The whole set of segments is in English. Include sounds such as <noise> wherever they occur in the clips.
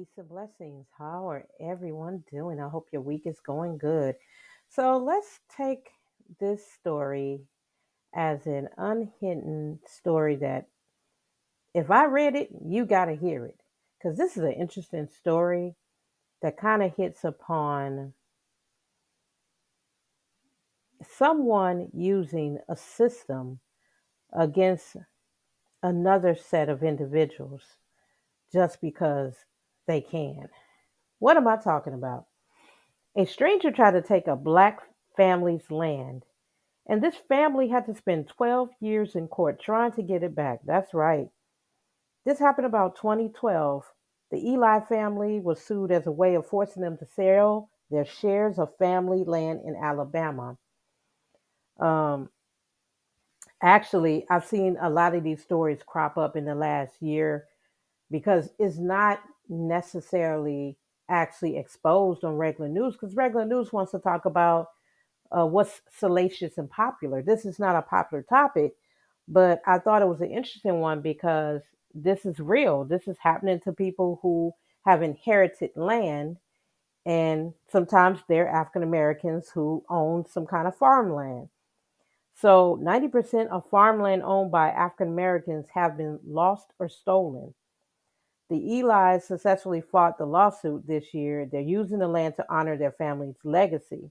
Peace and blessings. How are everyone doing? I hope your week is going good. So let's take this story as an unhidden story that if I read it, you got to hear it. Because this is an interesting story that kind of hits upon someone using a system against another set of individuals just because they can. What am I talking about? A stranger tried to take a black family's land, and this family had to spend 12 years in court trying to get it back. That's right. This happened about 2012. The Eli family was sued as a way of forcing them to sell their shares of family land in Alabama. Um, actually, I've seen a lot of these stories crop up in the last year because it's not necessarily actually exposed on regular news because regular news wants to talk about uh, what's salacious and popular. This is not a popular topic, but I thought it was an interesting one because this is real. This is happening to people who have inherited land, and sometimes they're African Americans who own some kind of farmland. So, 90% of farmland owned by African Americans have been lost or stolen. The Eli's successfully fought the lawsuit this year. They're using the land to honor their family's legacy.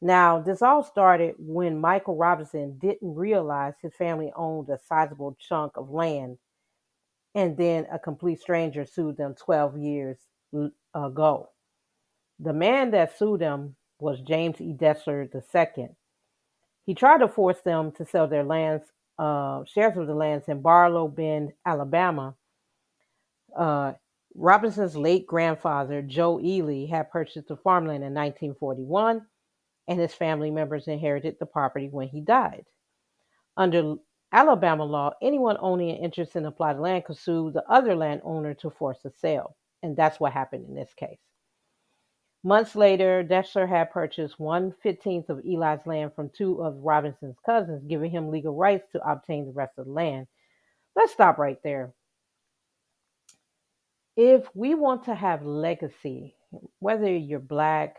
Now, this all started when Michael Robinson didn't realize his family owned a sizable chunk of land, and then a complete stranger sued them 12 years ago. The man that sued them was James E. Dessler II. He tried to force them to sell their lands, uh, shares of the lands in Barlow Bend, Alabama, uh, Robinson's late grandfather, Joe Ely, had purchased the farmland in 1941, and his family members inherited the property when he died. Under Alabama law, anyone owning an interest in the plot of land could sue the other landowner to force a sale, and that's what happened in this case. Months later, Dessler had purchased one fifteenth of Eli's land from two of Robinson's cousins, giving him legal rights to obtain the rest of the land. Let's stop right there if we want to have legacy, whether you're black,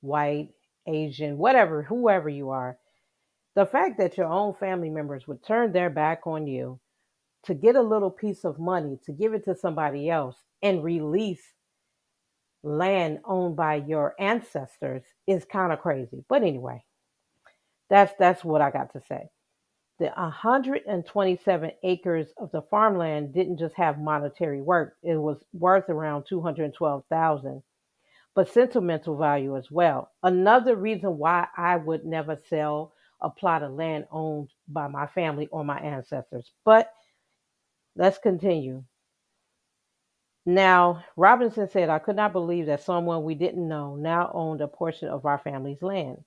white, Asian, whatever, whoever you are, the fact that your own family members would turn their back on you to get a little piece of money to give it to somebody else and release land owned by your ancestors is kind of crazy. But anyway, that's that's what I got to say the 127 acres of the farmland didn't just have monetary worth. It was worth around 212000 but sentimental value as well. Another reason why i would never sell a plot of land owned by my family or my ancestors. But let's continue. Now robinson said i could not believe that someone we didn't know now owned a portion of our family's land.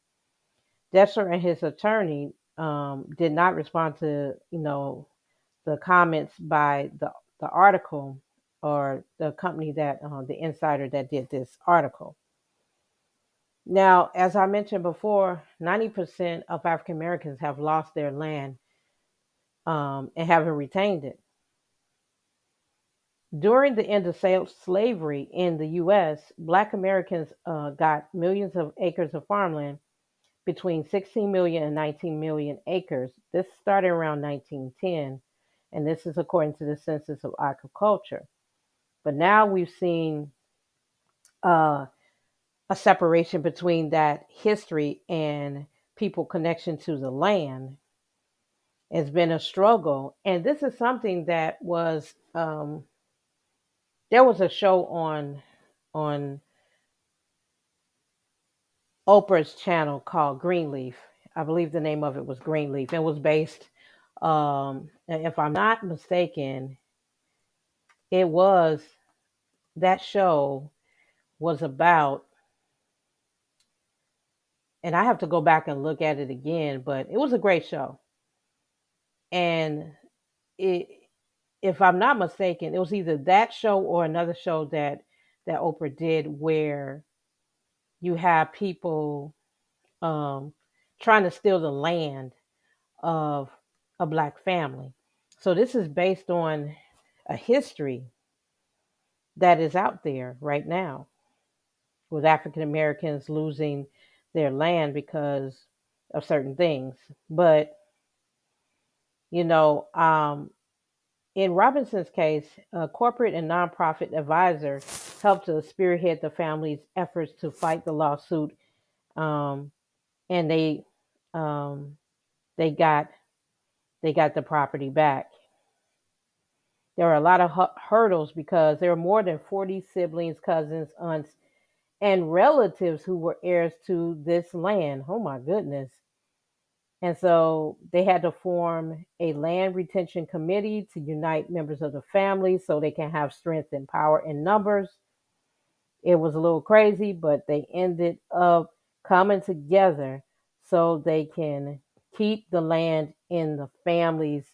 Dessler and his attorney um, did not respond to you know the comments by the the article or the company that uh, the insider that did this article. Now, as I mentioned before, 90% of African Americans have lost their land um, and haven't retained it. During the end of slavery in the U.S., Black Americans uh, got millions of acres of farmland between 16 million and 19 million acres. This started around 1910, and this is according to the Census of Agriculture. But now we've seen uh, a separation between that history and people connection to the land. It's been a struggle, and this is something that was um, there was a show on on Oprah's channel called Greenleaf. I believe the name of it was Greenleaf. It was based, um, if I'm not mistaken, it was that show was about, and I have to go back and look at it again, but it was a great show. And it, if I'm not mistaken, it was either that show or another show that that Oprah did where you have people um, trying to steal the land of a black family. So this is based on a history that is out there right now with African Americans losing their land because of certain things. But, you know, um, in Robinson's case, a corporate and nonprofit advisor helped to spearhead the family's efforts to fight the lawsuit, um, and they um, they got they got the property back. There were a lot of hu- hurdles because there were more than 40 siblings, cousins, aunts, and relatives who were heirs to this land. Oh my goodness. And so they had to form a land retention committee to unite members of the family so they can have strength and power in numbers. It was a little crazy, but they ended up coming together so they can keep the land in the family's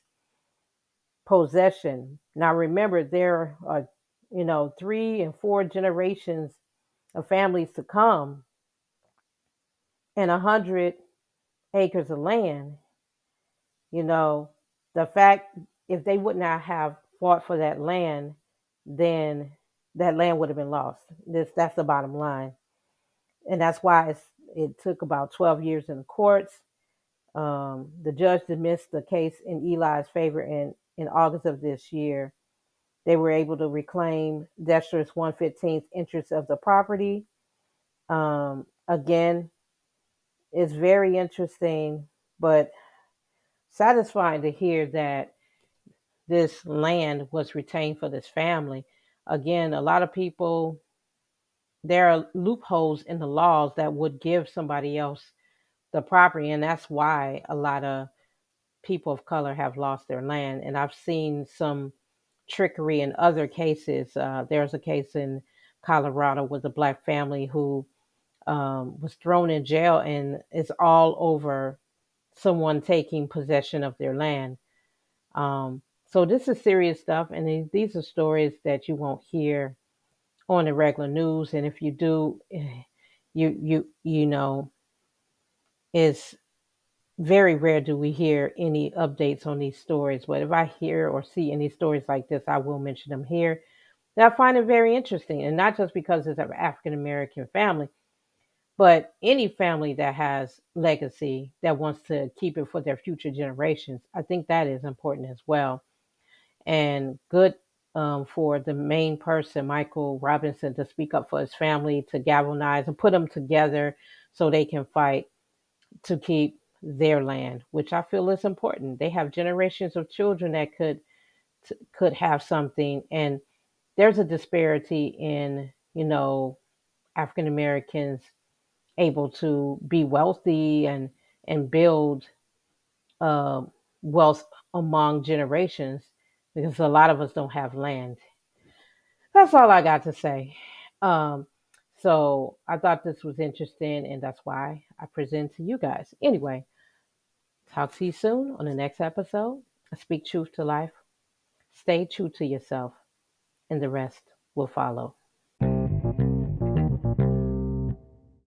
possession. Now remember there are you know 3 and 4 generations of families to come and a 100 acres of land, you know, the fact if they would not have fought for that land, then that land would have been lost. This that's the bottom line, and that's why it's, it took about 12 years in the courts. Um, the judge dismissed the case in Eli's favor in in August of this year. They were able to reclaim Dexter's 115th interest of the property. Um, again, it's very interesting, but satisfying to hear that this land was retained for this family. Again, a lot of people, there are loopholes in the laws that would give somebody else the property, and that's why a lot of people of color have lost their land. And I've seen some trickery in other cases. Uh, there's a case in Colorado with a black family who um, was thrown in jail, and it's all over someone taking possession of their land. Um, so this is serious stuff, and these these are stories that you won't hear on the regular news. And if you do, <sighs> you you you know, it's very rare do we hear any updates on these stories. But if I hear or see any stories like this, I will mention them here. And I find it very interesting, and not just because it's an African American family, but any family that has legacy that wants to keep it for their future generations, I think that is important as well. And good um, for the main person, Michael Robinson, to speak up for his family, to galvanize and put them together so they can fight to keep their land, which I feel is important. They have generations of children that could could have something, and there's a disparity in you know African Americans able to be wealthy and and build uh, wealth among generations because a lot of us don't have land. That's all I got to say. Um, so I thought this was interesting, and that's why I present to you guys. Anyway, talk to you soon on the next episode. Speak truth to life. Stay true to yourself, and the rest will follow.